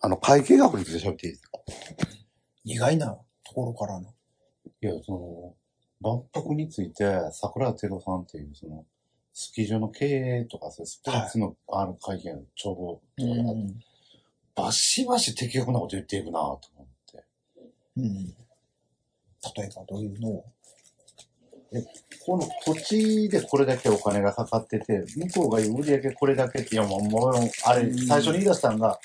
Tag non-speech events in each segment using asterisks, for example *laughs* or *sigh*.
あの、会計学について喋っていいですか？意外なところからの。いや、その、万博について、桜テロさんっていう、その、スキー場の経営とか、そスポーツの、あの会見の帳簿とかが、うん。バシバシ的確なこと言っていくなと思って。うん。例えばどういうのを？この土地でこれだけお金がかかってて、向こうが言う売り上げこれだけって、いやもう、もうあれ、最初に言い出したのが、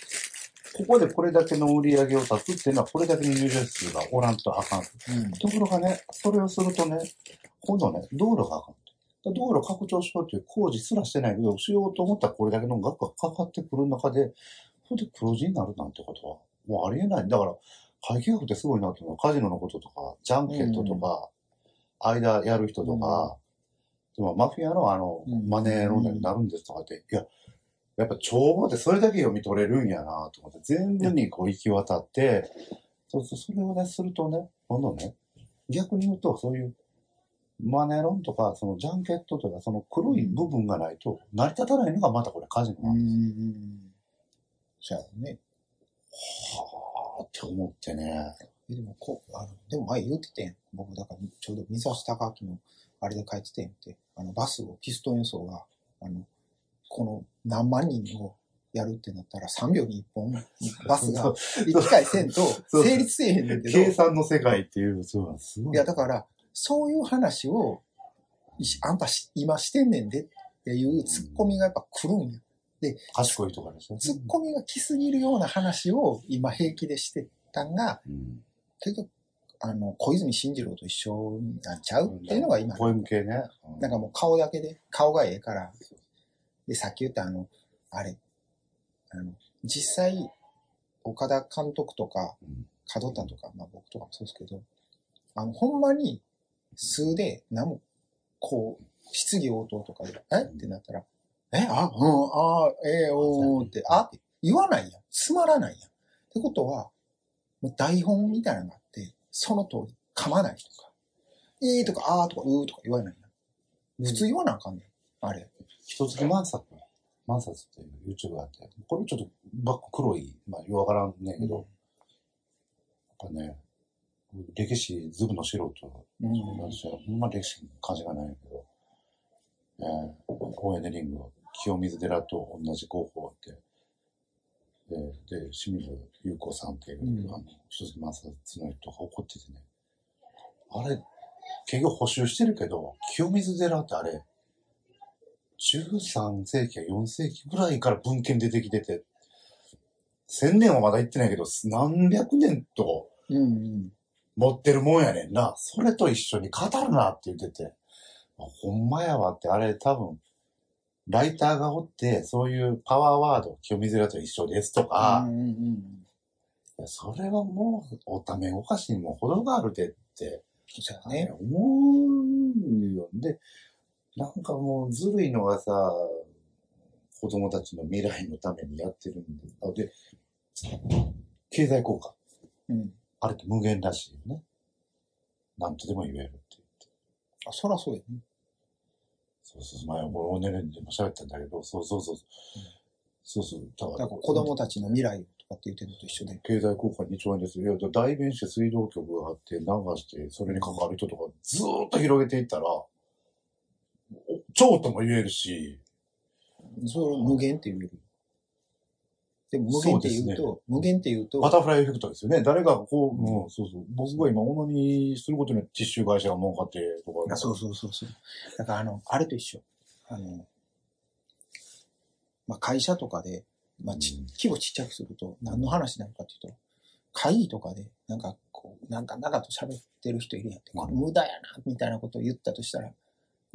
ここでこれだけの売り上げを立つっていうのは、これだけの入場数がおらんとあかん。うん。ところがね、それをするとね、今度ね、道路があかん。道路拡張しようという工事すらしてないけど、しようと思ったらこれだけの額がかかってくる中で、それで黒字になるなんてことは、もうありえない。だから、会計学ってすごいなと思う。カジノのこととか、ジャンケットとか、間やる人とか、でもマフィアのあの、うんマネーロンダリングになるんですとかって、いや、やっぱ帳簿ってそれだけ読み取れるんやなと思って、全部にこう行き渡って、そうそう、それをね、するとね、今度ね、逆に言うと、そういう、マネーロンとか、そのジャンケットとか、その黒い部分がないと、成り立たないのがまたこれカジノうなんですよ。ん。そうやろね。はあって思ってね。えでも、こう、あの、でも前言っててん。僕、だから、ちょうど水橋隆明の、あれで書いててんって、あの、バスを、ピストン輸送が、あの、この何万人をやるってなったら、3秒に1本、*laughs* バスが行き返せんと、成立せえへんねんけど、計算の世界っていう、そうなんすごい。いや、だから、そういう話を、あんたし今してんねんでっていうツッコミがやっぱ来るんや。賢いとかですね。ツッコミが来すぎるような話を今平気でしてたんが、うん結局、あの、小泉進次郎と一緒になっちゃうっていうのが今、ポエム系ね。うんなんかもう顔だけで、顔がええから、で、さっき言ったあの、あれ、あの、実際、岡田監督とかうん、門田とか、まあ僕とかもそうですけど、あの、ほんまに、数で、何も、こう、質疑応答とかで、え？ってなったら、え？あ、うん、あええおーって、あって言わないやん。つまらないやん。ってことは、もう台本みたいなのがあって、その通り噛まないとか、いいとか、あーとか、うーとか言わないやん。普通言わなあかんねん。あれ。一月万冊、万冊っていう YouTube があって、これちょっとバック黒い、まあ、よくわからんねんけど、やっぱね、歴史ずぶの素人、うん。私はほんま歴史に感じがないけど、えー、応援ネリング、清水寺と同じ候補って、で、で清水優子さんっていう、うん。あの、一つ万冊の人が怒っててね、あれ、結局補修してるけど、清水寺ってあれ、13世紀や4世紀ぐらいから文献出てきてて、1000年はまだ言ってないけど、何百年と。持ってるもんやねんな。それと一緒に語るなって言ってて、あほんまやわって、あれ多分、ライターがおって、そういうパワーワード、清水寺と一緒ですとうか、んうんうん。いやそれはもう、おためおかしにも程があるでって、そうやね。思うよ。で、なんかもうずるいのがさ、子供たちの未来のためにやってるんで、あで、経済効果。うん。あれって無限らしいよね。なんとでも言えるって言って。あ、そらそうやね。そうそうそう、前、俺、オネレンでも喋ったんだけど、そうそうそう。そうそう、だだから子供たちの未来とかって言ってるのと一緒で。経済効果2兆円ですよ。いや、大弁して水道局があって、流して、それに関わる人とか、ずーっと広げていったら、お超とも言えるし、それを無限って言える。でも無限って言うそうですと、無限って言うと、バタフライエフェクトですよね。誰がこう、うん、そうそう。僕が今、物にすることによってティッシュ会社が儲かってとか。あそうそうそうそう。だからあの、あれと一緒。あの、まあ、会社とかで、まあ、ちうん規模ちっちゃくすると何の話なのかっていうと、会議とかで、なんかこう、なんか長と喋ってる人いるやんって、これ無駄やな、みたいなことを言ったとしたら、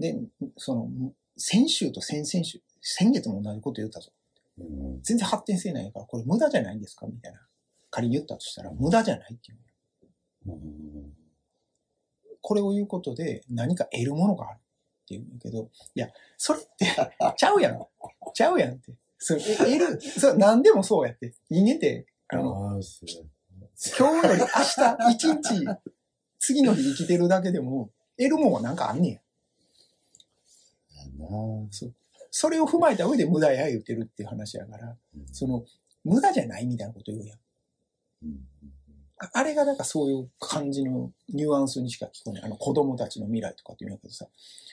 で、その、先週と先々週、先月も同じこと言ったぞ。うん。全然発展性ないから、これ無駄じゃないんですか？みたいな。仮に言ったとしたら、無駄じゃないっていう。うん。これを言うことで何か得るものがあるっていうけど、いや、それって、ちゃうやん。ちゃうやんって。それ、え得る、それ何でもそうやって。人間って、あの、あ。今日より明日、一日、次の日生きてるだけでも、得るもんはなんかあんねや。やな。それを踏まえた上で無駄や言ってるっていう話やから、うん。その、無駄じゃないみたいなこと言うやん。うん。ああれがなんかそういう感じのニュアンスにしか聞こえない。あの子供たちの未来とかって言うんやけどさ、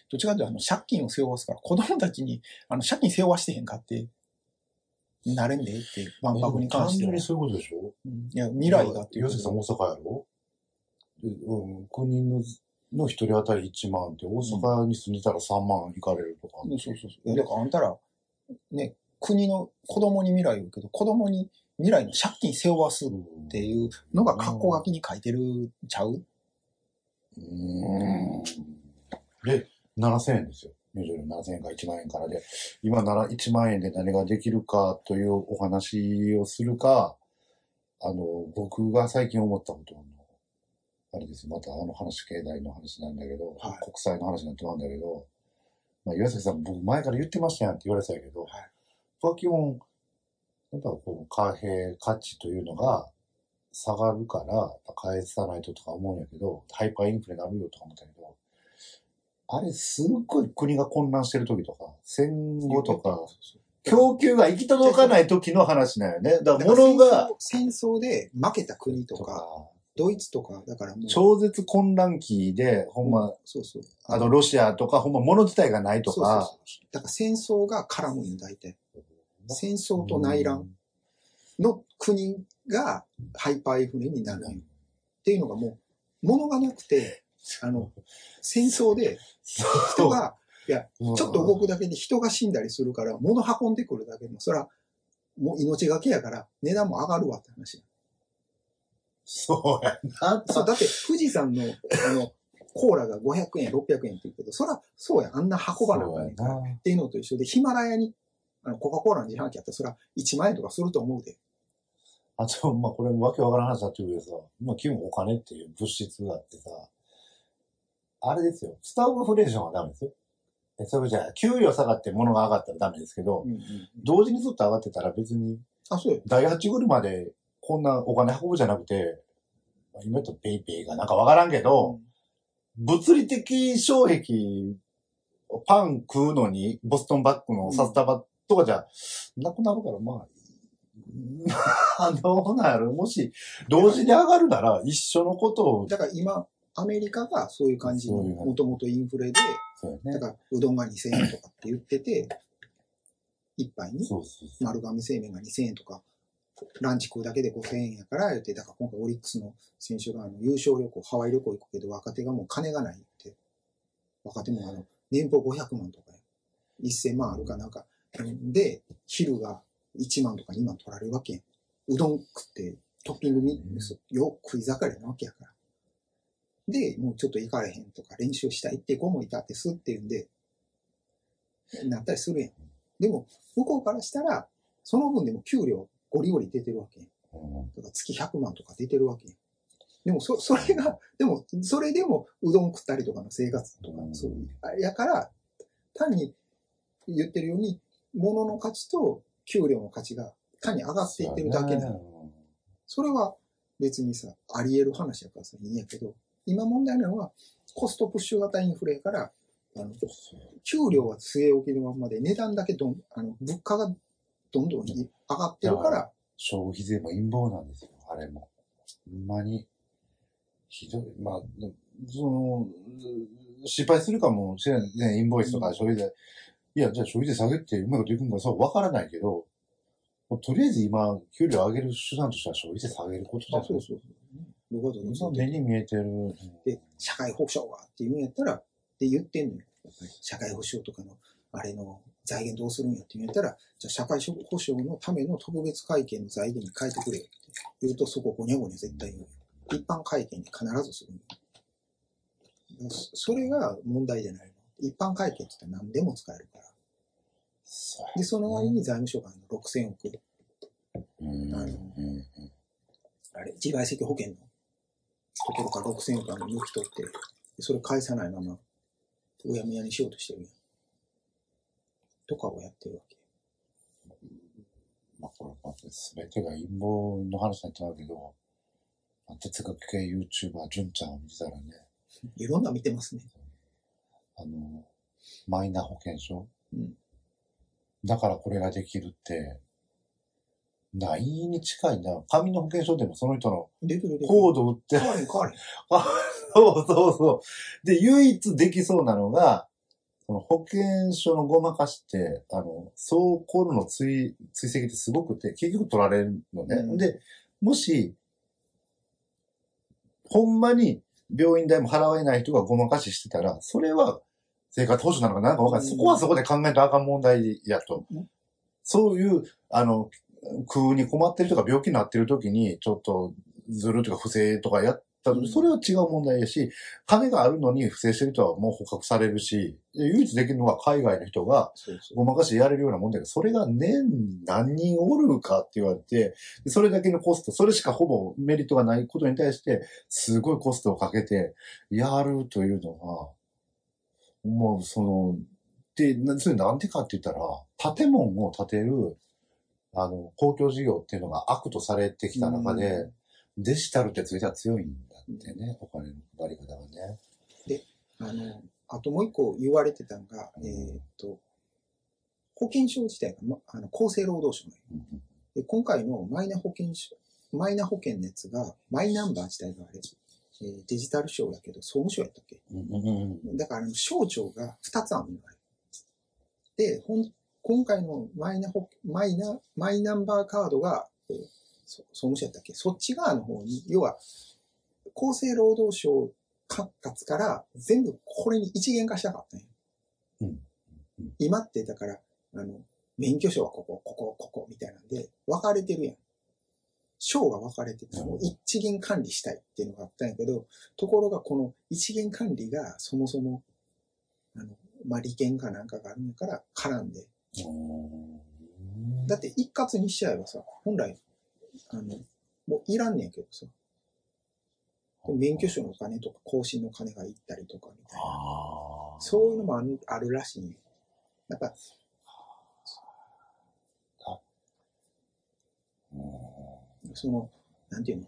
どっちかというとあの借金を背負わすから子供たちにあの借金背負わしてへんかって、なれんでって、万博に関しては。単純に。そういうことでしょ？うん。いや、未来がっていう岩。崎さん大阪やろ？で、うん、国のの一人当たり1万って、大阪に住んでたら3万いかれるとか。うんそうそうそう。だからあんたら、ね、国の子供に未来を言うけど、子供に未来の借金背負わすっうんていうのが格好書きに書いてるちゃう？うんで、7000円ですよ。入場料7000円か1万円からで、今なら1万円で何ができるかというお話をするか、あの、僕が最近思ったことの、あれですよ、またあの話、経済の話なんだけど、はい。国際の話になってまうんだけど、まあ、岩崎さん、僕前から言ってましたやんって言われてたけど、はい。僕は基本、やっぱこう、貨幣価値というのが下がるから、返さないととか思うんやけど、ハイパーインフレになるよとか思ったけど、あれ、すっごい国が混乱してる時とか、戦後とか、供給が行き届かない時の話なんよね。だから物が、戦争で負けた国とか、ドイツとか、だからもう、超絶混乱期で、ほんま、そうそう。あとロシアとか、ほんま物自体がないとそうそうか、そうだから戦争が絡むんよ、大体。戦争と内乱の国がハイパーインフレになる。っていうのがもう、物がなくて、あの、戦争で人が、いや、うん、ちょっと動くだけで人が死んだりするから、物運んでくるだけでも、それは、もう命がけやから、値段も上がるわって話。そうやな。そう、だって富士山の、あの、コーラが500円、600円って言うけど、そら、そうや、あんな運ばなあかんかっていうのと一緒で、ヒマラヤに、あの、コカ・コーラの自販機やったら、そら、1万円とかすると思うで。あと、まあ、これわけわからん話だって言うけどさ、まあ、基本お金っていう物質があってさ、あれですよ、スタグフレーションはダメですよ。えそれじゃあ、給料下がって物が上がったらダメですけど、うんうん同時にずっと上がってたら別に、あ、そうや。第8車でこんなお金運ぶじゃなくて、まあ今とペイペイがなんかわからんけど、物理的障壁、パン食うのに、ボストンバッグのサスタバとかじゃなくなるから、まあ、*laughs* どうなるもし、同時に上がるなら一緒のことを、だから今、アメリカがそういう感じの、もともとインフレで。だから、うどんが2000円とかって言ってて、一杯に。丸亀製麺が2000円とか、ランチ食うだけで5000円やから、言って、だから今回オリックスの選手があの優勝旅行、ハワイ旅行行くけど、若手がもう金がないって。若手もあの、年俸500万とかや、1000万あるかなんか。で、昼が1万とか2万取られるわけやん。うどん食って、トッピングミックス、よ、食い盛りなわけやから。で、もうちょっと行かれへんとか、練習したいって子もいたってすっていうんで、なったりするやん。でも、向こうからしたら、その分でも給料ゴリゴリ出てるわけだから月100万とか出てるわけ。でも、そ、それが、でも、それでもうどん食ったりとかの生活とかう、んそういう、あやから、単に言ってるように、物の価値と給料の価値が単に上がっていってるだけなの。の。それは別にさ、あり得る話やからさ、いいんやけど、今問題なのは、コストプッシュ型インフレから、あの、給料は据え置きのまんまで、値段だけどん、あの、物価がどんどん上がってるから、消費税も陰謀なんですよ、あれも。ほんまに。ひどい。まあ、その、失敗するかもしれないね、インボイスとか消費税。いや、じゃあ消費税下げってうまいこといくんか、そう、わからないけど、とりあえず今、給料上げる手段としては消費税下げることじゃあ、そうそうそう。そ目に見えてる。で、社会保障がっていうんやったら、って言ってんのよ。社会保障とかの、あれの財源どうするんやって言ったら、じゃあ社会保障のための特別会計の財源に変えてくれよって言うと、そこごにゃごにゃ絶対言うよ。一般会計に必ずする。そそれが問題じゃないの。一般会計って言ったら何でも使えるから。で、その割に財務省があの6000億、うんあのうんあれ、自賠責保険のところから6000億あの抜き取って、でそれ返さないまま、うやむやにしようとしてるやん。とかをやってるわけ。まあ、これ、すべてが陰謀の話になってますけど、まあ哲学系 YouTuber、純ちゃんを見てたらね、いろんな見てますね。あの、マイナ保険証、うんだからこれができるって、ないに近いな。紙の保険証でもその人の。コード打って。*laughs* そうそうそう。で、唯一できそうなのが、その保険証のごまかしって、あの、走行路の追追跡ってすごくて、結局取られるのね。うんで、もし、ほんまに病院代も払えない人がごまかししてたら、それは生活保障なのかなんかわかんない。うんそこはそこで考えたらあかん問題やと。うんそういう、あの、空に困ってる人が病気になってる時に、ちょっとずるとか不正とかやっそれは違う問題やし、金があるのに不正してる人はもう捕獲されるし、唯一できるのは海外の人が。ごまかしやれるようなもんだけど、それが年何人おるかって言われて、でそれだけのコスト、それしかほぼメリットがないことに対して、すごいコストをかけてやるというのは、もうその、で、なそれなんでかって言ったら、建物を建てる、あの、公共事業っていうのが悪とされてきた中で、うデジタルってついては強いんだってね、お金の配り方がね。あの、あともう一個言われてたのが、うん。えーっと、保険証自体が、ま、あの厚生労働省のうんで、今回のマイナ保険証、マイナ保険のやつが、マイナンバー自体があれ、えーデジタル省だけど、総務省やったっけ？うんうんうんだから、省庁が2つあるのよあれ。で、ほん、今回のマイナ保、マイナ、マイナンバーカードが、えーそ総務省やったっけ？そっち側の方に、要は、厚生労働省管轄から全部これに一元化したかったんようん。うん今って、だから、あの、免許証はここ、ここ、ここ、みたいなんで、分かれてるやん。省が分かれてて、一元管理したいっていうのがあったんやけど、ところがこの一元管理がそもそも、あの、まあ、利権かなんかがあるんやから絡んで。うん。だって一括にしちゃえばさ、本来、あの、もういらんねんけどさ、で免許証のお金とか更新の金がいったりとかみたいな。そういうのもあるあるらしい。なんか、うんその、なんていうの？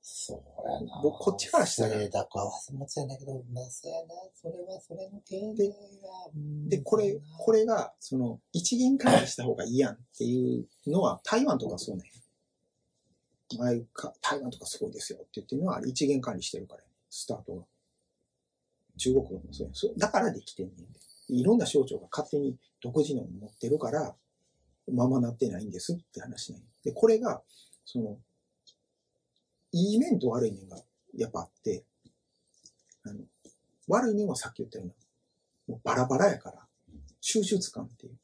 そうやな。僕こっちからしたら清濁は忘れもつやねんけど、まあ、そうやな。それはそれの経でで、これ、これが、その、一元管理した方がいいやんっていうのは、台湾とかそうね。ああいうか、台湾とかすごいですよって言ってるのは、一元管理してるから、スタートが。中国もそうやそだからできてんねんで。いろんな省庁が勝手に独自のを持ってるから、ままなってないんですって話ね。で、これが、その、いい面と悪い面がやっぱあって、あの、悪い面はさっき言ったような、もうバラバラやから、収集つかんっていう。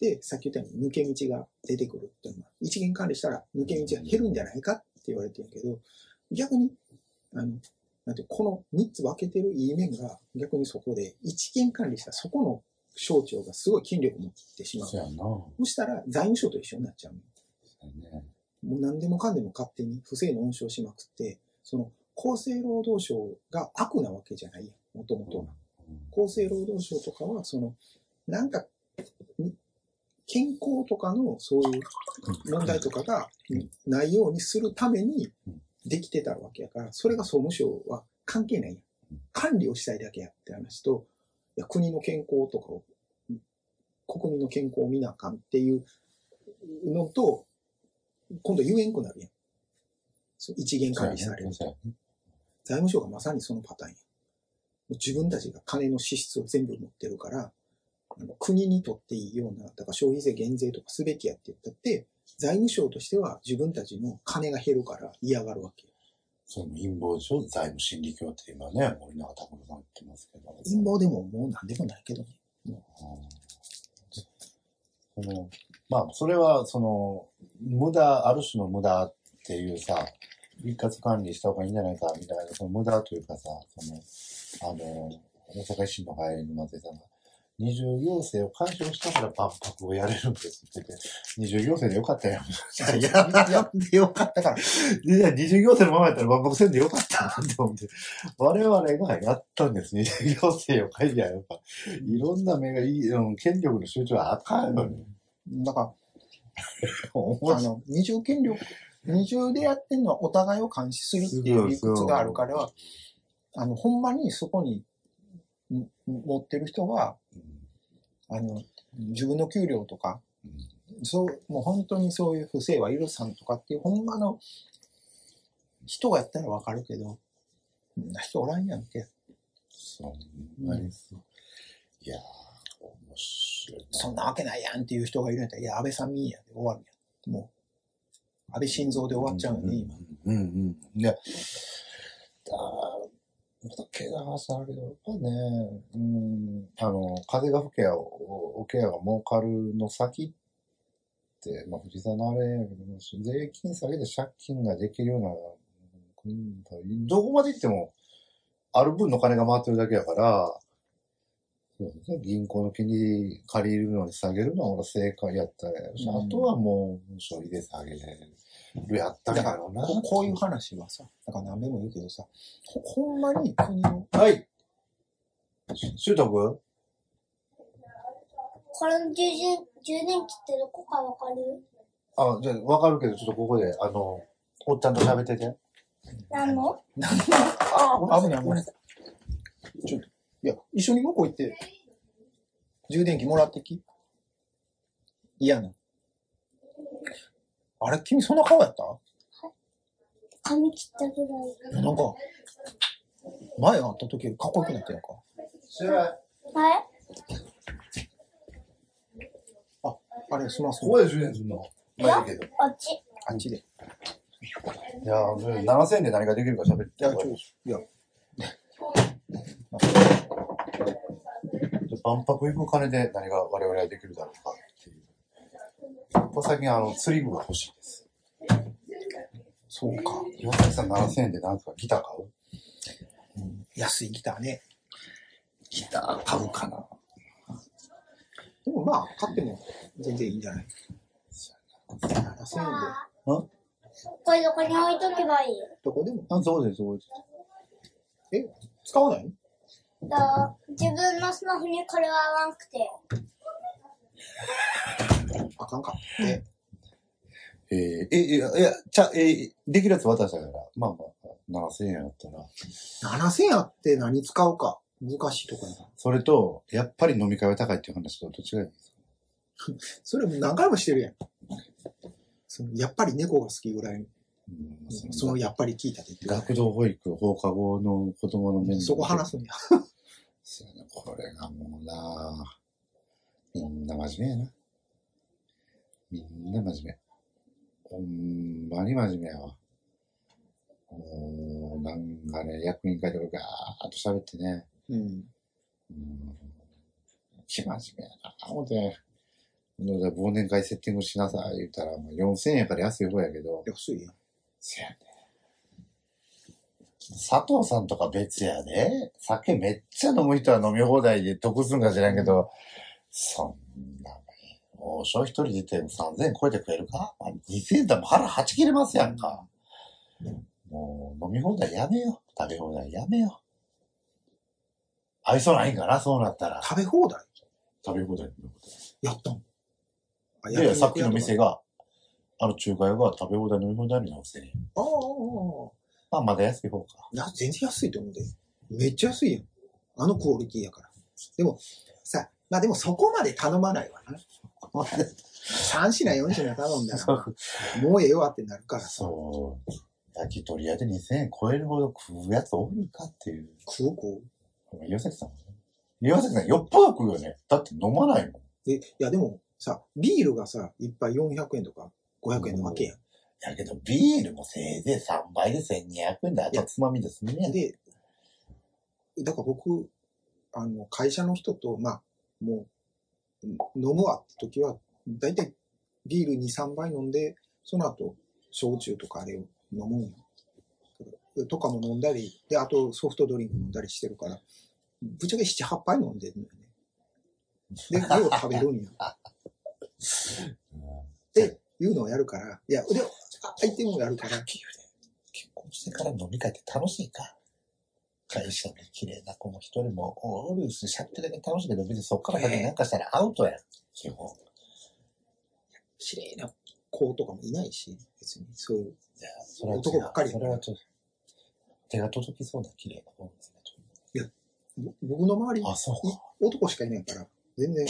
で、さっき言ったように抜け道が出てくるっていうのは、一元管理したら抜け道が減るんじゃないかって言われてるけど、逆に、あの、なんて、この3つ分けてるいい面が逆にそこで、一元管理したそこの省庁がすごい権力を持ってしまう。そうやな。そしたら財務省と一緒になっちゃうね。もう何でもかんでも勝手に不正の温床しまくって、その厚生労働省が悪なわけじゃないやん、もともとは。厚生労働省とかは、その、なんか、ん健康とかのそういう問題とかがないようにするためにできてたわけやから、それが総務省は関係ないやん。管理をしたいだけやって話と、いや国の健康とかを、国民の健康を見なあかんっていうのと、今度言えんくなるやん。そう一元管理されると。財務省がまさにそのパターンや。自分たちが金の支出を全部持ってるから、国にとっていいような、だから消費税減税とかすべきやって言ったって、財務省としては自分たちの金が減るから嫌がるわけ。その陰謀でしょ財務心理教って今ね、森永拓郎さん言ってますけど。陰謀でももう何でもないけどね。うんその、まあ、それは、その、無駄、ある種の無駄っていうさ、一括管理した方がいいんじゃないか、みたいな、その無駄というかさ、その、あの、大阪維新の会の松井さんが、二重行政を解消したから万博をやれるんですって言って、二重行政でよかったよ。いや、やってよかったから。いや、二重行政のままやったら万博せんでよかったなって思って。我々がやったんです。二重行政を解除やっぱ。いろんな目がいい、うん権力の集中はあかんよね。だから、*laughs* あの、二重権力、二重でやってんのはお互いを監視するっていう理屈があるから、あの、ほんまにそこにん持ってる人は、あの、自分の給料とか、そう、もう本当にそういう不正は許さんとかっていう、ほんまの人がやったらわかるけど、そんな人おらんやんけ。そんなにそう。いやー、面白いな。そんなわけないやんっていう人がいるんやったら、いや、安倍さん民やで終わるやん。もう、安倍晋三で終わっちゃうよね、今。うんうん。いや、だまた怪我はさあるけど、やっぱね、うん、あの、風が吹けや、おおけやが儲かるの先って、まあ、藤沢のあれやけども、税金下げて借金ができるような、うん、どこまで行っても、ある分の金が回ってるだけやから、そうですね、銀行の金利借りるのに下げるのは俺正解やったやろし、うん。あとはもう、消費で下げるやったろうな。ここういう話はさ、だから何べも言うけどさ、ほほんまに国の、はい。習得これの充電、充電器ってどこかわかる？あ、じゃあ、わかるけど、ちょっとここで、あの、おっちゃんと喋ってて。何の？あ、危ない危ない。ちょっと、いや、一緒に向こう行って、充電器もらってき。嫌な。あれ君そんな顔やった？髪切ったぐらい。いやなんか、前会った時よりかっこよくなってるか。はいあれ、すまここで充電するの？まあいいけど。いあっち。あっちで。や、7000円で何ができるか喋って。いや、ちょ、いや、*laughs* 万博行く金で何が我々はできるだろうか。ここ最近、あの、釣り具が欲しいです。そうか。岩崎さん7000円で何ですかギター買う？うん安いギターね。ギター買うかなでもまあ、買っても全然いいんじゃない ?7000 円で。これどこに置いとけばいい？どこでも。あ、そうです、そうです。え使わない？だ自分のスマホにこれは合わんくて。あかんか。え、えー、え、いや、いや、ちゃ、えー、できるやつ渡したから、まあまあ、7000円やったら。7000円あって何使うか。難しいとこやな。それと、やっぱり飲み会は高いっていう話とどっちがいいですか？*laughs* それも何回もしてるやん。そのやっぱり猫が好きぐらい、うんそのやっぱり聞いたって言ってる学童保育、放課後の子供の面倒そこ話すんや。*laughs* そうやなこれがもうなみんな真面目やな。みんな真面目。ほんまに真面目やわ。もう、なんかね、役員会とかガーッと喋ってね。うん。うん。生真面目やな。思って、ので忘年会セッティングしなさい言ったら、まあ、4000円やから安い方やけど、安いやん。せやね。佐藤さんとか別やで。酒めっちゃ飲む人は飲み放題で得するんか知らんけど、そん消費取り出て3000円超えてくれるか、まあ、?2000 円でも腹はち切れますやんか。もう飲み放題やめよう。食べ放題やめよう。愛想ないんかな？そうなったら。食べ放題？食べ放題。やったん？あいやいや、さっきの店が。が、あの中華屋が食べ放題飲み放題に直せねああ、ああ、まあ、まだ安い方か。いや、全然安いと思うで。めっちゃ安いやん。あのクオリティやから。でも、さ、まあでもそこまで頼まないわな。3品4品頼んだら、もうええわってなるからさ。そう。焼き鳥屋で2000円超えるほど食うやつおるかっていう。食うこ岩崎さんもね。岩崎さんよっぽど食うよね。だって飲まないもん。う。で、いやでもさ、ビールがさ、一杯400円とか500円のわけやん。やけど、ビールもせいぜい3倍で1200円で、あとつまみで済むやん。で、だから僕、あの、会社の人と、まあ、もう、飲むわって時は、だいたいビール2、3杯飲んで、その後、焼酎とかあれを飲むんよ。とかも飲んだり、で、あとソフトドリンク飲んだりしてるから、ぶっちゃけ7、8杯飲んでるのよね。で、量を食べるんよ。*laughs* っていうのをやるから、いや、で、あ相手もやるから、結婚してから飲み会って楽しいか会社で綺麗な子も一人もおるし、しゃってだけ楽しいけど、別にそっから先なんかしたらアウトやん。基本。綺麗な子とかもいないし、別に、そういう。いや、それは男ばっかりそれはちょっと、手が届きそうな綺麗な子ですね。ぼ僕の周り、あ、そうか。男しかいないから、全然、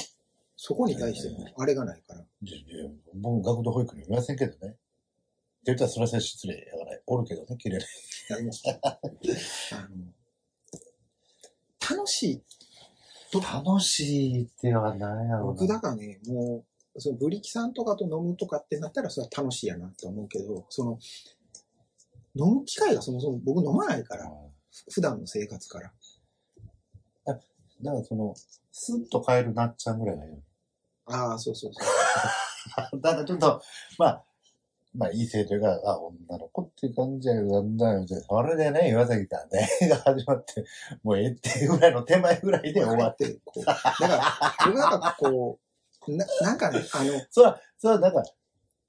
そこに対してのあれがないから。いやいや僕、学童保育にはいませんけどね。って言ったらそれは失礼やから、おるけどね、綺麗に。いやもうあの *laughs* 楽しいと？楽しいっては何やろうな？僕だからね、もう、そのブリキさんとかと飲むとかってなったらそれは楽しいやなって思うけど、その、飲む機会がそもそも僕飲まないから、普段の生活から。だからその、スッと帰るなっちゃんぐらいがいい。ああ、そうそうそう。*laughs* だからちょっと、まあ、まあ、異性というか、あ、女の子っていう感じやなんだよ。それでね、岩崎さんね、が *laughs* 始まって、もうええっていうぐらいの手前ぐらいで終わって。って、こう。だから、僕なんかこう、ななんかね、あの、そら、そら、なんか、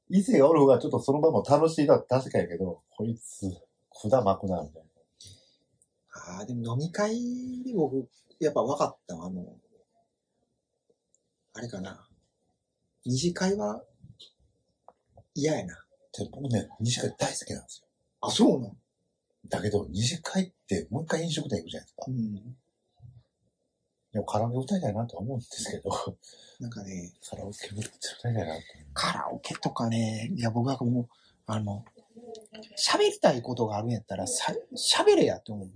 異性がおる方がちょっとその場も楽しいのは確かやけど、こいつ、管巻くな、みたいな。ああ、でも飲み会で僕、やっぱ分かったわあの、あれかな。二次会は嫌やな。で僕ね、二次会大好きなんですよ。あ、そうなの？だけど、二次会ってもう一回飲食店行くじゃないですかう。ん。でもカラオケ歌いたいなとは思うんですけど、なんかね、カラオケ歌いたいな。カラオケとかね、いや、僕はもう、あの、喋りたいことがあるんやったら、さ喋れやって思う。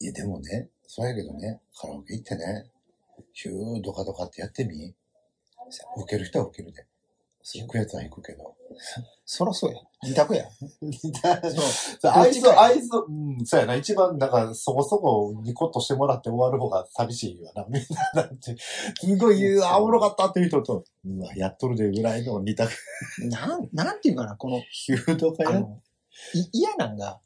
いや、でもね、そうやけどね、カラオケ行ってね、ヒュードカドカってやってみ受ける人は受けるで。行くやつは行くけど。そらそうや。二択や。そう。あいつ、あいつ、うん、そうやな、一番、だから、そこそこニコッとしてもらって終わる方が寂しいわな。みんな、だって、すごい言う、あ、おもろかったっていう人と、うわ、やっとるでぐらいの二択。なん、なんていうかな、この、ヒュードカや嫌なんが、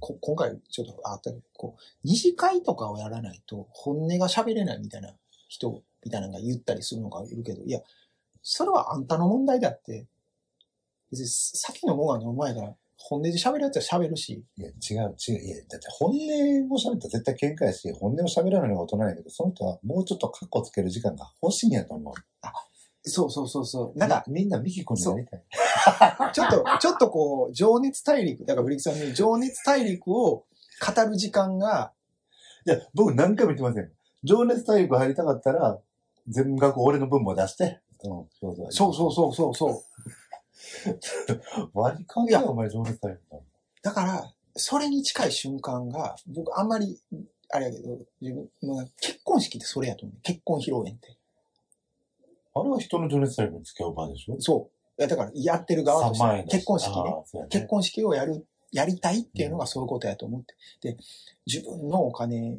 こ今回ちょっとあったけど、こう、二次会とかをやらないと本音が喋れないみたいな人みたいなのが言ったりするのがいるけど、いや、それはあんたの問題だって、別に先のもが飲む前から本音で喋るやつは喋るし、いや、違う、違う。いや、だって本音を喋ったら絶対喧嘩やし、本音を喋らないのが大人やけど、その人はもうちょっとカッコつける時間が欲しいんやと思う。そうそうそうそう。なんか、みんなミキ君になりたい。ちょっと、*laughs* ちょっとこう、情熱大陸、だからブリックさんに情熱大陸を語る時間が、いや、僕何回も言ってません。情熱大陸入りたかったら、全額俺の分も出して。うん、そうそう。そうそうそう。割り勘や、お前情熱大陸だ。だから、それに近い瞬間が、僕あんまり、あれやけど、自分、まあ結婚式ってそれやと思う。結婚披露宴って。あれは人の情熱大陸に付き合う場でしょ？そう。いや、だから、やってる側とし3万円て、結婚式ね。ね結婚式をやる、やりたいっていうのがそういうことやと思って。で、自分のお金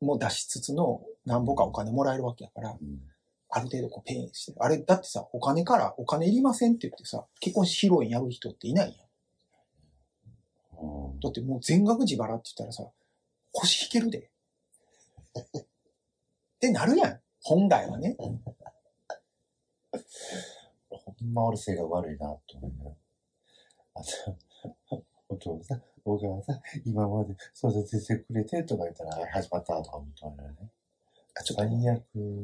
も出しつつの、なんぼかお金もらえるわけやから、うんある程度こうペイしてる。あれ、だってさ、お金から、お金いりませんって言ってさ、結婚式披露宴やる人っていないやんだってもう全額自腹って言ったらさ、腰引けるで。ってなるやん。本来はね。ほんま俺性が悪いなと思いながら。あと、お父さん、お母さん、今まで育ててくれてとか言ったら始まったとか思ったらね。あちょっと最悪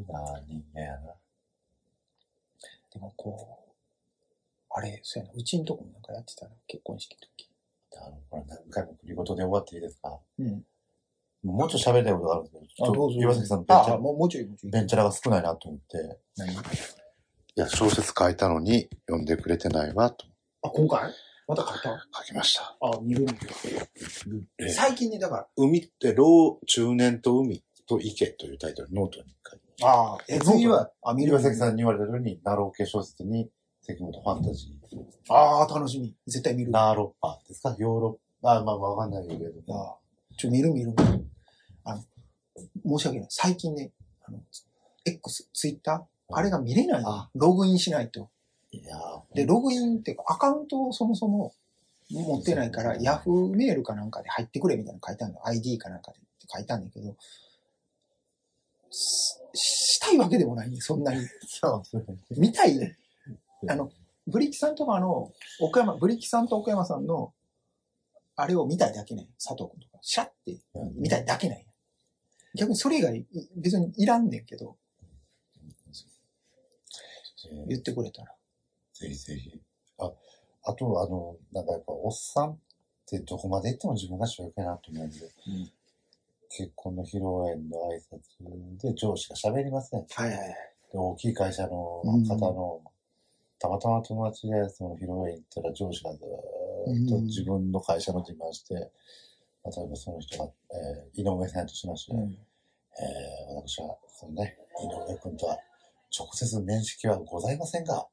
な人間やな。でもこう、あれ、そうやな、うちんとこもなんかやってたな、結婚式の時。あの、これ何回も繰り事で終わっていいですかうん。もうちょっと喋りたいことがあるんですけど、ちょっとあどうぞ岩崎さんベンチャあ、ー、もう、もうちょい、もうちょい。ベンチャラが少ないなと思って。何？いや、小説書いたのに読んでくれてないわとあ、今回？また書いた？書きました。あ、見る見る。え最近ね、だから、海って、老中年と海と池というタイトルノートに書いて。ああ、え次は、あ、見る岩崎さんに言われたように、ナロー系小説に、関本ファンタジー。ああ、楽しみ。絶対見る。あナーロッパですか？ヨーロッパ。あ、まあ、わかんないけど。あ、ちょ、見る見る。あの、申し訳ない。最近ね、あの、X、ツイッター、あれが見れないあ。ログインしないと。いやーで、ログインっていうか、アカウントをそもそも持ってないから、ヤフーメールかなんかで入ってくれみたいなの書いてあるの。ID かなんかでって書いてあるんだけど、ししたいわけでもないね、そんなに。そう見たい？あの、ブリキさんとかの、奥山、ブリキさんと奥山さんの、あれを見たいだけね。佐藤君とか、シャッて見たいだけない。逆にそれ以外、い別にいらんねんけど、言ってくれたら。ぜひぜひ。あ、あと、あの、なんかやっぱ、おっさんってどこまで行っても自分が主役やなと思うんで、うん結婚の披露宴の挨拶で上司が喋りません。はいはいはい。で大きい会社の方の、たまたま友達でその披露宴行ったら上司がずーっと自分の会社の自慢して、例えばその人が、えー井上さんとしまして、うん。えー私は、そのね、井上君とは直接面識はございませんが、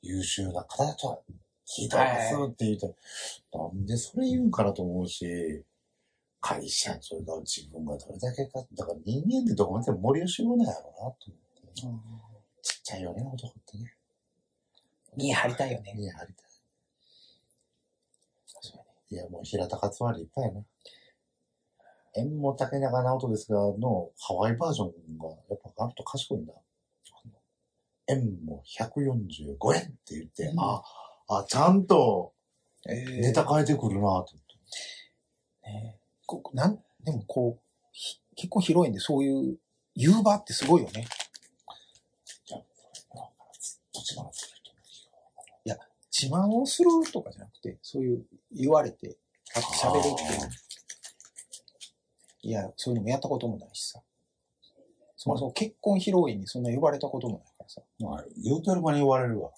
優秀な方だとは聞いてますはって言うと、なんでそれ言うんかなと思うし、会社、それから自分がどれだけか、だから人間ってどこまでも森吉郎なんやろうなと思って。ちっちゃいよね、男ってね。見え張りたいよね。見え張りたい。いや、もう平田勝丸いっぱいやな。縁も竹中直人ですが、のハワイバージョンが、やっぱあの人賢いんだ。円も145円って言って、うんあ、あ、ちゃんとえーネタ変えてくるなと思って。ねこなん、でもこう、ひ結構広いんで、そういう、言う場ってすごいよね。じゃあ、どっちがなつける自慢をするとかじゃなくて、そういう言われて、あ喋るっていう。いや、そういうのもやったこともないしさ。そもそも結婚披露宴にそんな呼ばれたこともないからさ。まあ、言うてる間に言われるわ。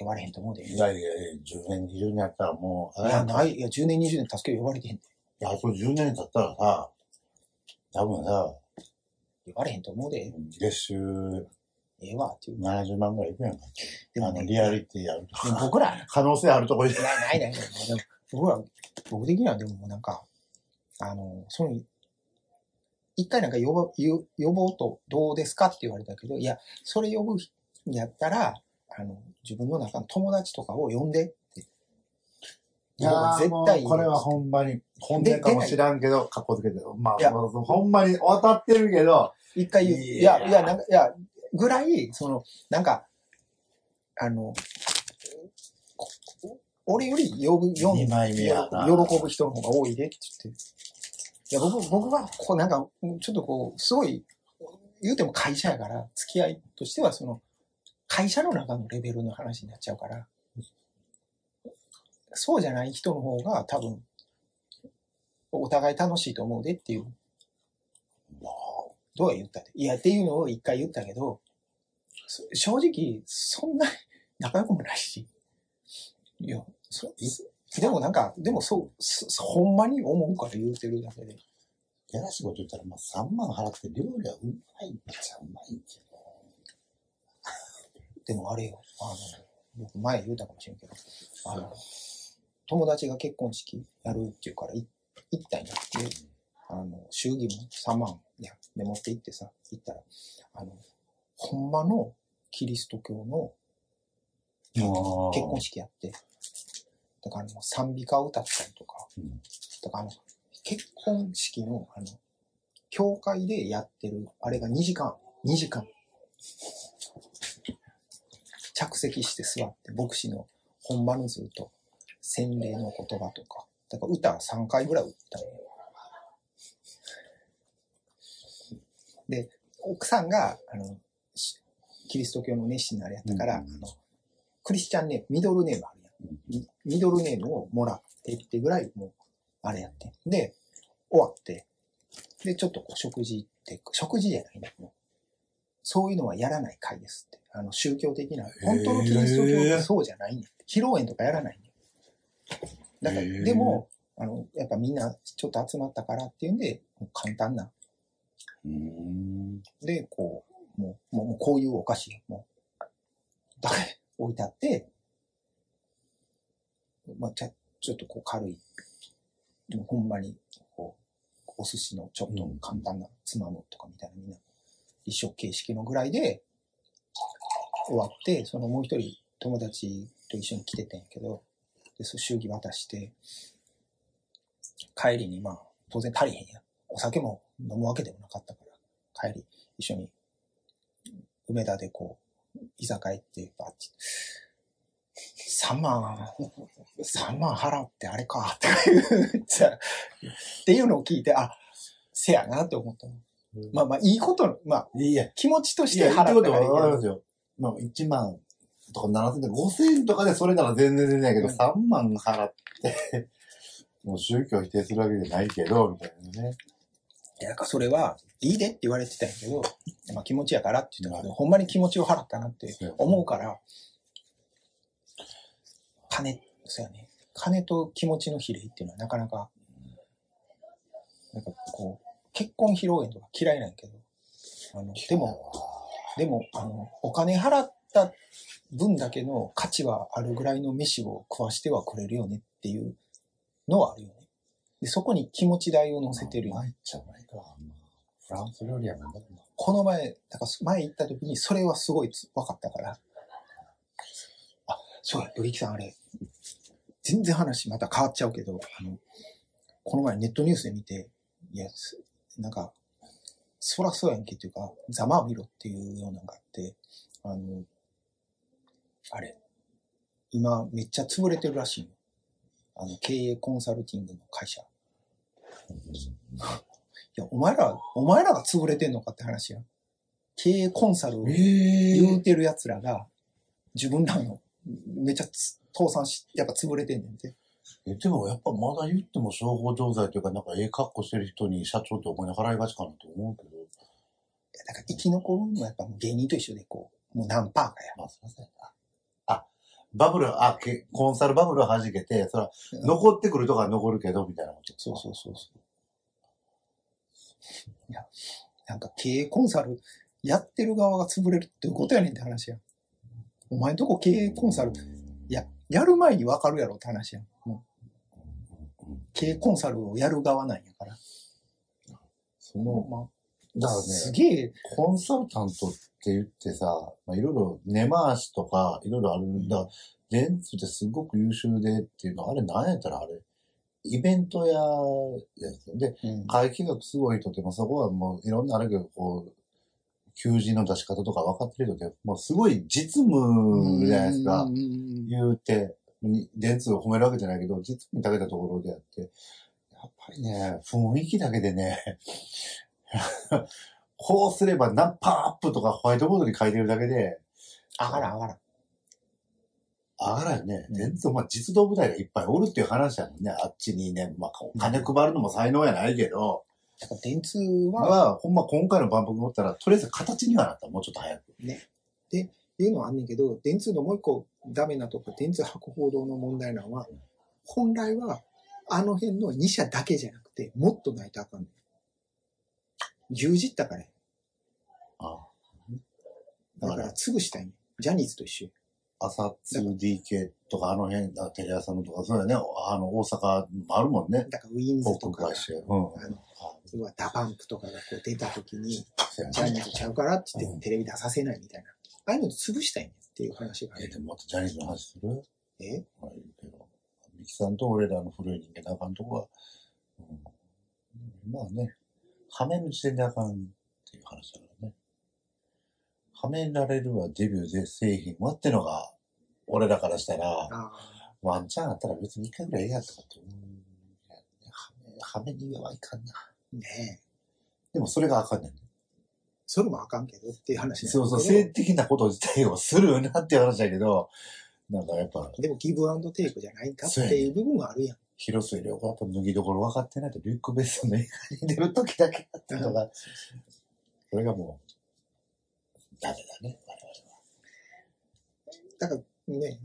呼ばれへんと思うで。いいやいやいや、10年、20年やったらもう、や、ない。いや、10年、20年助け呼ばれてへんで。いや、それ10年経ったらさ、多分さ、呼ばれへんと思うで。月収ええわ、っていう。70万ぐらいいくやんか。でもね、リアリティやると。でも僕ら、可能性あるとこいないないない。でも僕ら、僕的にはでもなんか、あの、その、一回なんか呼ぼ呼呼ぼうとどうですかって言われたけど、いや、それ呼ぶんやったら、あの、自分の中の友達とかを呼んでって。いやー絶対これはほんまに、本音かもしらんけど、格好つけてる。まあ、ほんまに渡ってるけど、一回言う。いやいや、いや、なんか、いや、ぐらい、その、なんか、あの、こ俺より呼ぶ、呼二ん枚目やな。喜ぶ人の方が多いでって言って。いや、僕、僕は、こうなんか、ちょっとこう、すごい、言うても会社やから、付き合いとしては、その、会社の中のレベルの話になっちゃうから、そうじゃない人の方が多分、お互い楽しいと思うでっていう、まあどうは言ったで。いや、っていうのを一回言ったけど、正直、そんな仲良くもないし、いや、そでもなんか、でもそう、ほんまに思うから言うてるだけで。やらしいこと言ったら、まあ3万払って料理はうまいっちゃうまいけど。でもあれよ、あの、僕前言うたかもしれんけど、あの、友達が結婚式やるっていうからい行ったんや。で、あの、祝儀も3万や、で持って行ってさ、行ったら、あの、ほんまのキリスト教の結婚式やって、だからあの、賛美歌を歌ったりとか、うん。だからあの、結婚式の、あの、教会でやってる、あれが2時間、2時間。着席して座って、牧師の本場のずっと洗礼の言葉とか、だから歌3回ぐらい歌うで、奥さんが、あの、しキリスト教の熱心なあれやったから、うんあのクリスチャンネーム、ミドルネームあるやん。ミミドルネームをもらってってぐらい、もう、あれやって。で、終わって、で、ちょっとこう食事って、食事じゃないね。もうそういうのはやらない会ですって。あの、宗教的な、本当のキリスト教ってそうじゃないね。披露宴とかやらないね。だから、でも、あの、やっぱみんなちょっと集まったからっていうんで、簡単な。で、こう、もう、もうもうこういうお菓子、もう、だ *laughs* け置いてあって、まあ、ちょちょっとこう軽い、でもほんまに、こう、お寿司のちょっと簡単なつまむとかみたいなみんな、一食形式のぐらいで、終わって、そのもう一人友達と一緒に来ててんやけど、で、そう祝儀渡して、帰りにまあ、当然足りへんやん。お酒も飲むわけでもなかったから、帰り一緒に梅田でこう、居酒屋行って、バッチ、3万、3万払ってあれか、っていう、っていうのを聞いて、あ、せやなって思った。まあまあ、いいこと、まあ、いや、気持ちとして払ったからいいけどはわかりますよ。まあ、1万とか7千で5000円とかでそれなら全然全然やけど、うん3万払って、*laughs* もう宗教否定するわけじゃないけど、みたいなね。いや、だからそれは、いいでって言われてたんやけど、*laughs* まあ気持ちやからって言ったけど、ほんまに気持ちを払ったなって思うから、金、そうやね。金と気持ちの比例っていうのはなかなか、なんかこう、結婚披露宴とか嫌いなんやけど、あの、でも、でも、あの、お金払った分だけの価値はあるぐらいの飯を食わしてはくれるよねっていうのはあるよね。で、そこに気持ち代を乗せてるよね。参っちゃうないか。フランス料理やもんだ。この前、だから前行った時にそれはすごい分かったから。あ、そうや、ドリキさんあれ、全然話また変わっちゃうけど、あの、この前ネットニュースで見て、いや、すなんか、そらそうやんけっていうか、ざまあ見ろっていうようなのがあって、あの、あれ、今めっちゃ潰れてるらしいの。あの、経営コンサルティングの会社。いや、お前ら、お前らが潰れてんのかって話やん。経営コンサルをえ言うてる奴らが、自分らの、めっちゃつ倒産し、やっぱ潰れてんねんて。え、でもやっぱまだ言っても商法錠剤というか、なんかええ格好してる人に社長ってお金払いがちかなと思うけど。だから生き残るのはやっぱ芸人と一緒でこう、もう何パーかや。まあ、すいません。あ、あバブル、あ、けコンサルバブル弾けて、そら、うん残ってくるとか残るけど、みたいなこと。そうそうそうそう。いや、なんか経営コンサルやってる側が潰れるっていうことやねんって話やん。お前んとこ経営コンサル、いや、やる前にわかるやろって話やん。経営コンサルをやる側なんやから。その、まだからあ、すね、げえ、コンサルタントって言ってさ、まあ、いろいろ根回しとか、いろいろある。んだ。電通ってすごく優秀でっていうのは、あれ何やったらあれ、イベントや、やつ。で、うん。会計学すごい人って、もうそこはもういろんなあれけど、こう、求人の出し方とか分かってる人で、もうすごい実務じゃないですか。言うて、に電通を褒めるわけじゃないけど、実務に長けたところであって、やっぱりね、雰囲気だけでね、*laughs* こうすればナッパーアップとかホワイトボードに書いてるだけで、上がらん上がらん。上がらんよね。うん電通、まあ実動部隊がいっぱいおるっていう話だもんね。あっちにね、まあお金配るのも才能やないけど、だから電通は、まあ、ほんま今回の万博がおったら、とりあえず形にはなった。もうちょっと早く。いうのはあんねんけど、電通のもう一個ダメなとこ、電通博報堂の問題なのは、本来はあの辺の2社だけじゃなくて、もっとないとあかんねん。牛耳ったからやああだからら、潰したいねん。ジャニーズと一緒や朝 2DK とかあの辺、あテレ朝のとか、そうだね。あの、大阪もあるもんね。だからウィンズ航とか。うん。あの、要はダパンプとかがこう出た時に、ジャニーズちゃうからって言っうんてテレビ出させないみたいな。ああいうの潰したいねんっていう話があえ、るで。ももっとジャニーズの話する？え？まあいいけど。ミキさんと俺らの古い人間のあかんとこは、うん、まあね、はめる時点であかんっていう話だからね。はめられるはデビューで製品はってのが、俺らからしたら、あワンチャンあったら別に一回ぐらいええやとかって思う。はめ、はめにはいかんな。あ、ねえ。でもそれがあかんねん。それもあかんけどっていう話そうそう、性的なこと自体をするなっていう話だけど、なんかやっぱ、でもギブアンドテイクじゃないかっていう部分はあるやん。広末涼子はやっぱ脱ぎどころ分かってないと、リュックベストの映画に出るときだけだったのが、それがもう、ダメだね、我だからね、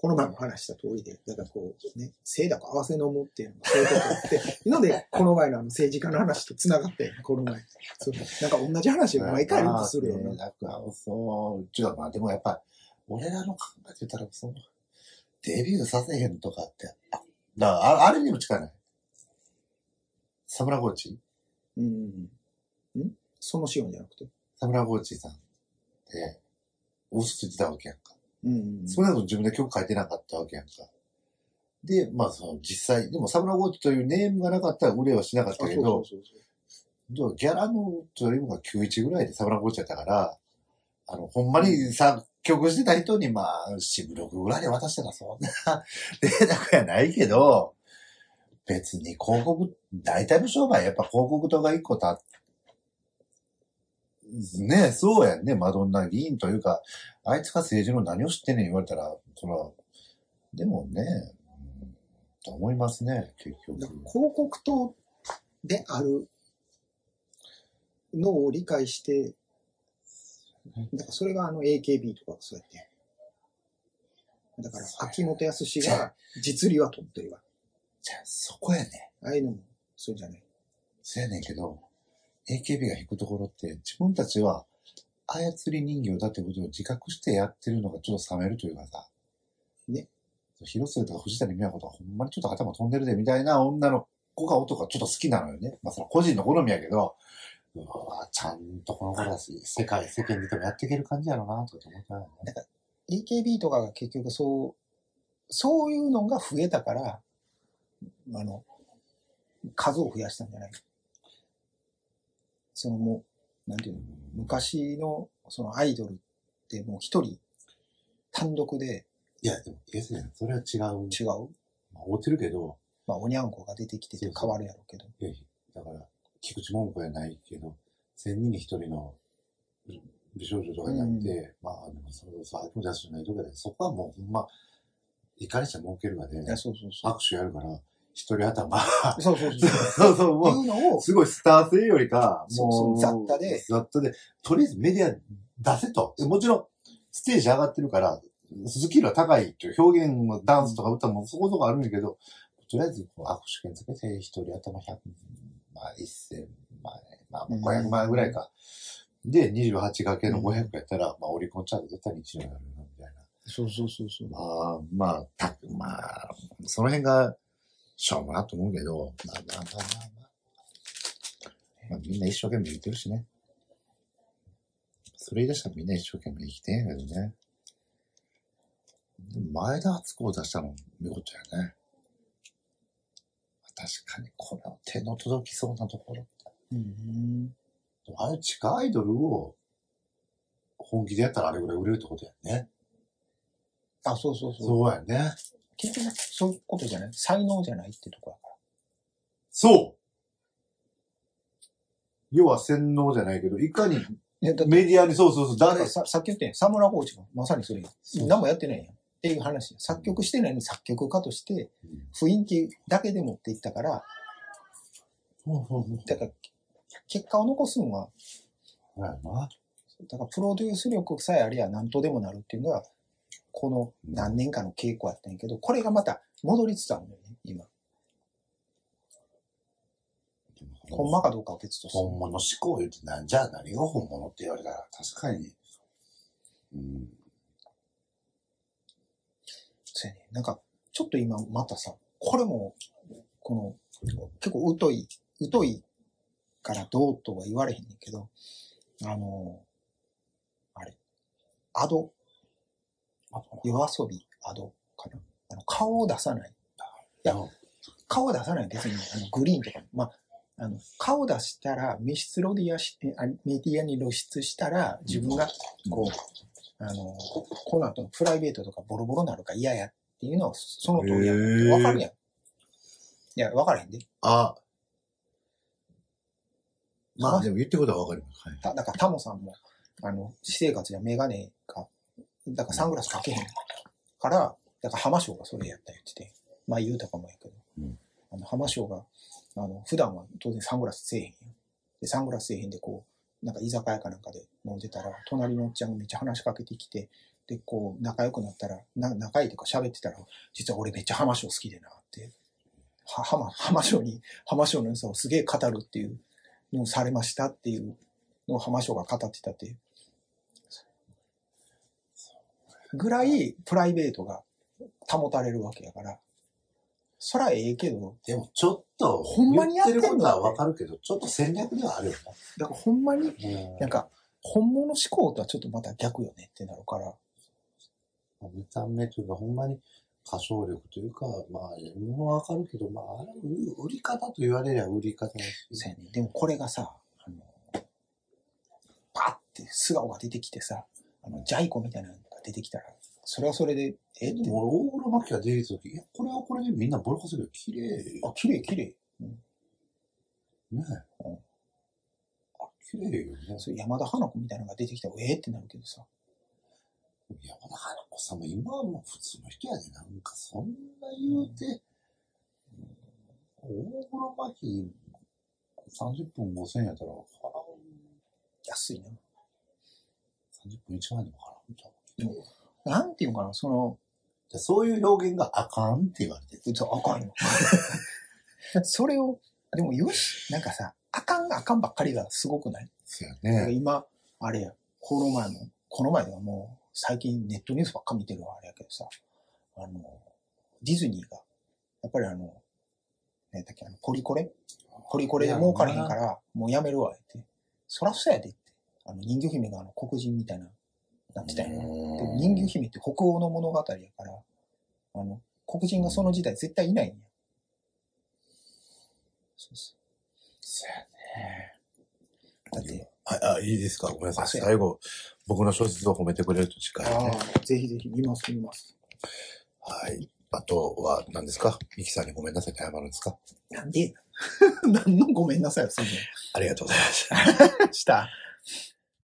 この前も話した通りで、だからこうね、性だか合わせのもっていうのがそういうことって、*laughs* ので、この前のあの政治家の話と繋がって、この前。そうなんか同じ話を。毎回言うとするよね。ね。なんか、そう、違う、まあでもやっぱ、俺らの考えてたら、その、デビューさせへんとかって、あだああれにも近いない？サムラゴーチ？うん。んそのシオンじゃなくて。サムラゴーチさんって、嘘ついてたわけやんか。うん。それなの自分で曲書いてなかったわけやんか。で、まあその実際、でもサムラゴーチというネームがなかったら売れはしなかったけど、ギャラのトリムが91ぐらいでサムラゴーチやったから、あの、ほんまに作曲してた人にまあ、4、6ぐらいで渡したらそんな *laughs* 贅沢やないけど、別に広告、大体の商売やっぱ広告とか一個たねそうやんね、マドンナ議員というか、あいつが政治の何を知ってんねん言われたら、そら、でもね、うんと思いますね、結局広告塔であるのを理解して、だからそれがあの AKB とかそうやって。だから、秋元康が実利は取ってるわ。じゃあ、そこやね。ああいうのもそうじゃない。そうやねんけど、AKB が引くところって、自分たちは操り人形だってことを自覚してやってるのがちょっと冷めるというかさ。ね。広末とか藤谷美和子とかほんまにちょっと頭飛んでるでみたいな女の子が男がちょっと好きなのよね。まあその個人の好みやけど、うわちゃんとこの子だし、世界、世間でもやっていける感じやろなとかって思ったよね。AKB とかが結局そう、そういうのが増えたから、あの、数を増やしたんじゃないそのもう、なんていうの、昔のそのアイドルってもう一人単独でいや、でも、要するにそれは違う。違う？まあ、合ってるけど、まあ、おにゃんこが出てきてて変わるやろうけど。いやだから、菊池桃子やないけど、千人に一人の美少女とかになって、まあ、でもそれこそ、秋元康じゃないとかで、そこはもうほんま、いかにして儲けるかで。握手やるから、一人頭、そうそうそう。そうそう、もいうのをう、、すごいスター性よりか、もう、雑多で雑多で、とりあえずメディア出せと。もちろん、ステージ上がってるから、スキルは高いっていう表現もダンスとか歌もそこそこあるんだけど、とりあえず握手券つけて、一人頭100、まあ1000万円、まあ500万円ぐらいか。で、28掛けの500やったら、まあオリコンチャート絶対に1位になるな、みたいな。そうそうそうそう。まあ、まあ、た、まあ、その辺が、しょうもなと思うけど、まあまあまあまあまあ。まあみんな一生懸命言ってるしね。それ言い出したらみんな一生懸命生きてんやけどね。でも前田敦子を出したの見事やね。確かにこれは手の届きそうなところ。うん。あれ地下アイドルを本気でやったらあれぐらい売れるってことやね。あ、そうそうそう。そうやね。結局、そういうことじゃない？才能じゃないってとこやから。そう要は洗脳じゃないけど、いかにメディアに、そうそうそう、誰、ささっき言ってん、サムラコーチもまさにそれや。何もやってないやん。っていう話。作曲してないのに作曲家として雰囲気だけで持っていったから、だから、結果を残すのは。だからプロデュース力さえありゃ何とでもなるっていうのが、この何年かの傾向やったんやけど、これがまた戻りつつあるんだよね、今。ほんまかどうかは別とする。本物思考言ってなんじゃあ何が本物って言われたら確かに。うん。そうやね。なんか、ちょっと今またさ、これも、この、結構疎い、疎いからどうとは言われへんねんけど、あの、あれ、アド、夜遊びアドかな。あの顔を出さない。いや、顔を出さない別に、あのグリーンとか、まあ、あの、顔出したら、密室ロディアし、あメディアに露出したら、自分が、こう、あの、この後のプライベートとかボロボロなるか嫌やっていうのを、その通りやへーわかるやん。いや、わからへんで。あ。まあでも言ってることはわかります。はい。ただからタモさんも、あの、私生活やメガネが、だからサングラスかけへんから、だから浜翔がそれやった言ってて、まあ言うたかもやけど、うん。あの、浜翔が、あの、普段は当然サングラスせえへんやん。で、サングラスせえへんでこう、なんか居酒屋かなんかで飲んでたら、隣のおっちゃんがめっちゃ話しかけてきて、で、こう、仲良くなったら、な仲いいとか喋ってたら、実は俺めっちゃ浜翔好きでなって、は、浜、浜翔に、浜翔の良さをすげえ語るっていうのをされましたっていうのを浜翔が語ってたっていう。ぐらいプライベートが保たれるわけやから、そらええけど、でもちょっと、ほんまにやってることはわかるけど、ちょっと戦略ではあるよだからほんまに、ね。なんか、本物思考とはちょっとまた逆よねってなるから、見た目というか、ほんまに歌唱力というか、まあ、ものはわかるけど、まあ、あれ売り方と言われりゃ売り方だし。そうやね。でもこれがさ、あの、パッて素顔が出てきてさ、あの、ジャイコみたいな出てきたら、それはそれで、え？って。で、も俺、大黒摩季が出てきた時、いや、これはこれでみんなボロカスけど、綺麗。あ、綺麗綺麗。ねうん。あ、綺麗よね。そう山田花子みたいなのが出てきたら、え？えってなるけどさ、山田花子さんも今はもう普通の人やで、なんかそんな言うて、うん。大黒摩季30分5000円やったら払う安いな。30分1万円でもかな。なんていうのかな、その、じゃあそういう表現があかんって言われてる。そうあかんよ。*laughs* それを、でもよし、なんかさ、あかんあかんばっかりがすごくない？そうやだからね。今、あれや、この前も、この前ではもう、最近ネットニュースばっか見てるわあれやけどさ、あの、ディズニーが、やっぱりあの、ねだっけ、あの、ポリコレ？ポリコレで儲かれへんから、もうやめるわ、って。そらそうやでって。あの、人魚姫があの、黒人みたいな、なってたんや。でも人魚姫って北欧の物語やから、あの、黒人がその時代絶対いないんや。そうそそうやね。う。だって、あ、あ、いいですか？ごめんなさい。最後、僕の小説を褒めてくれると近いね。ああ、ぜひぜひ見ます、見ます。はい。あとは何ですか？ミキさんにごめんなさいって謝るんですか？なんで *laughs* 何のごめんなさいをするありがとうございました。の *laughs* した。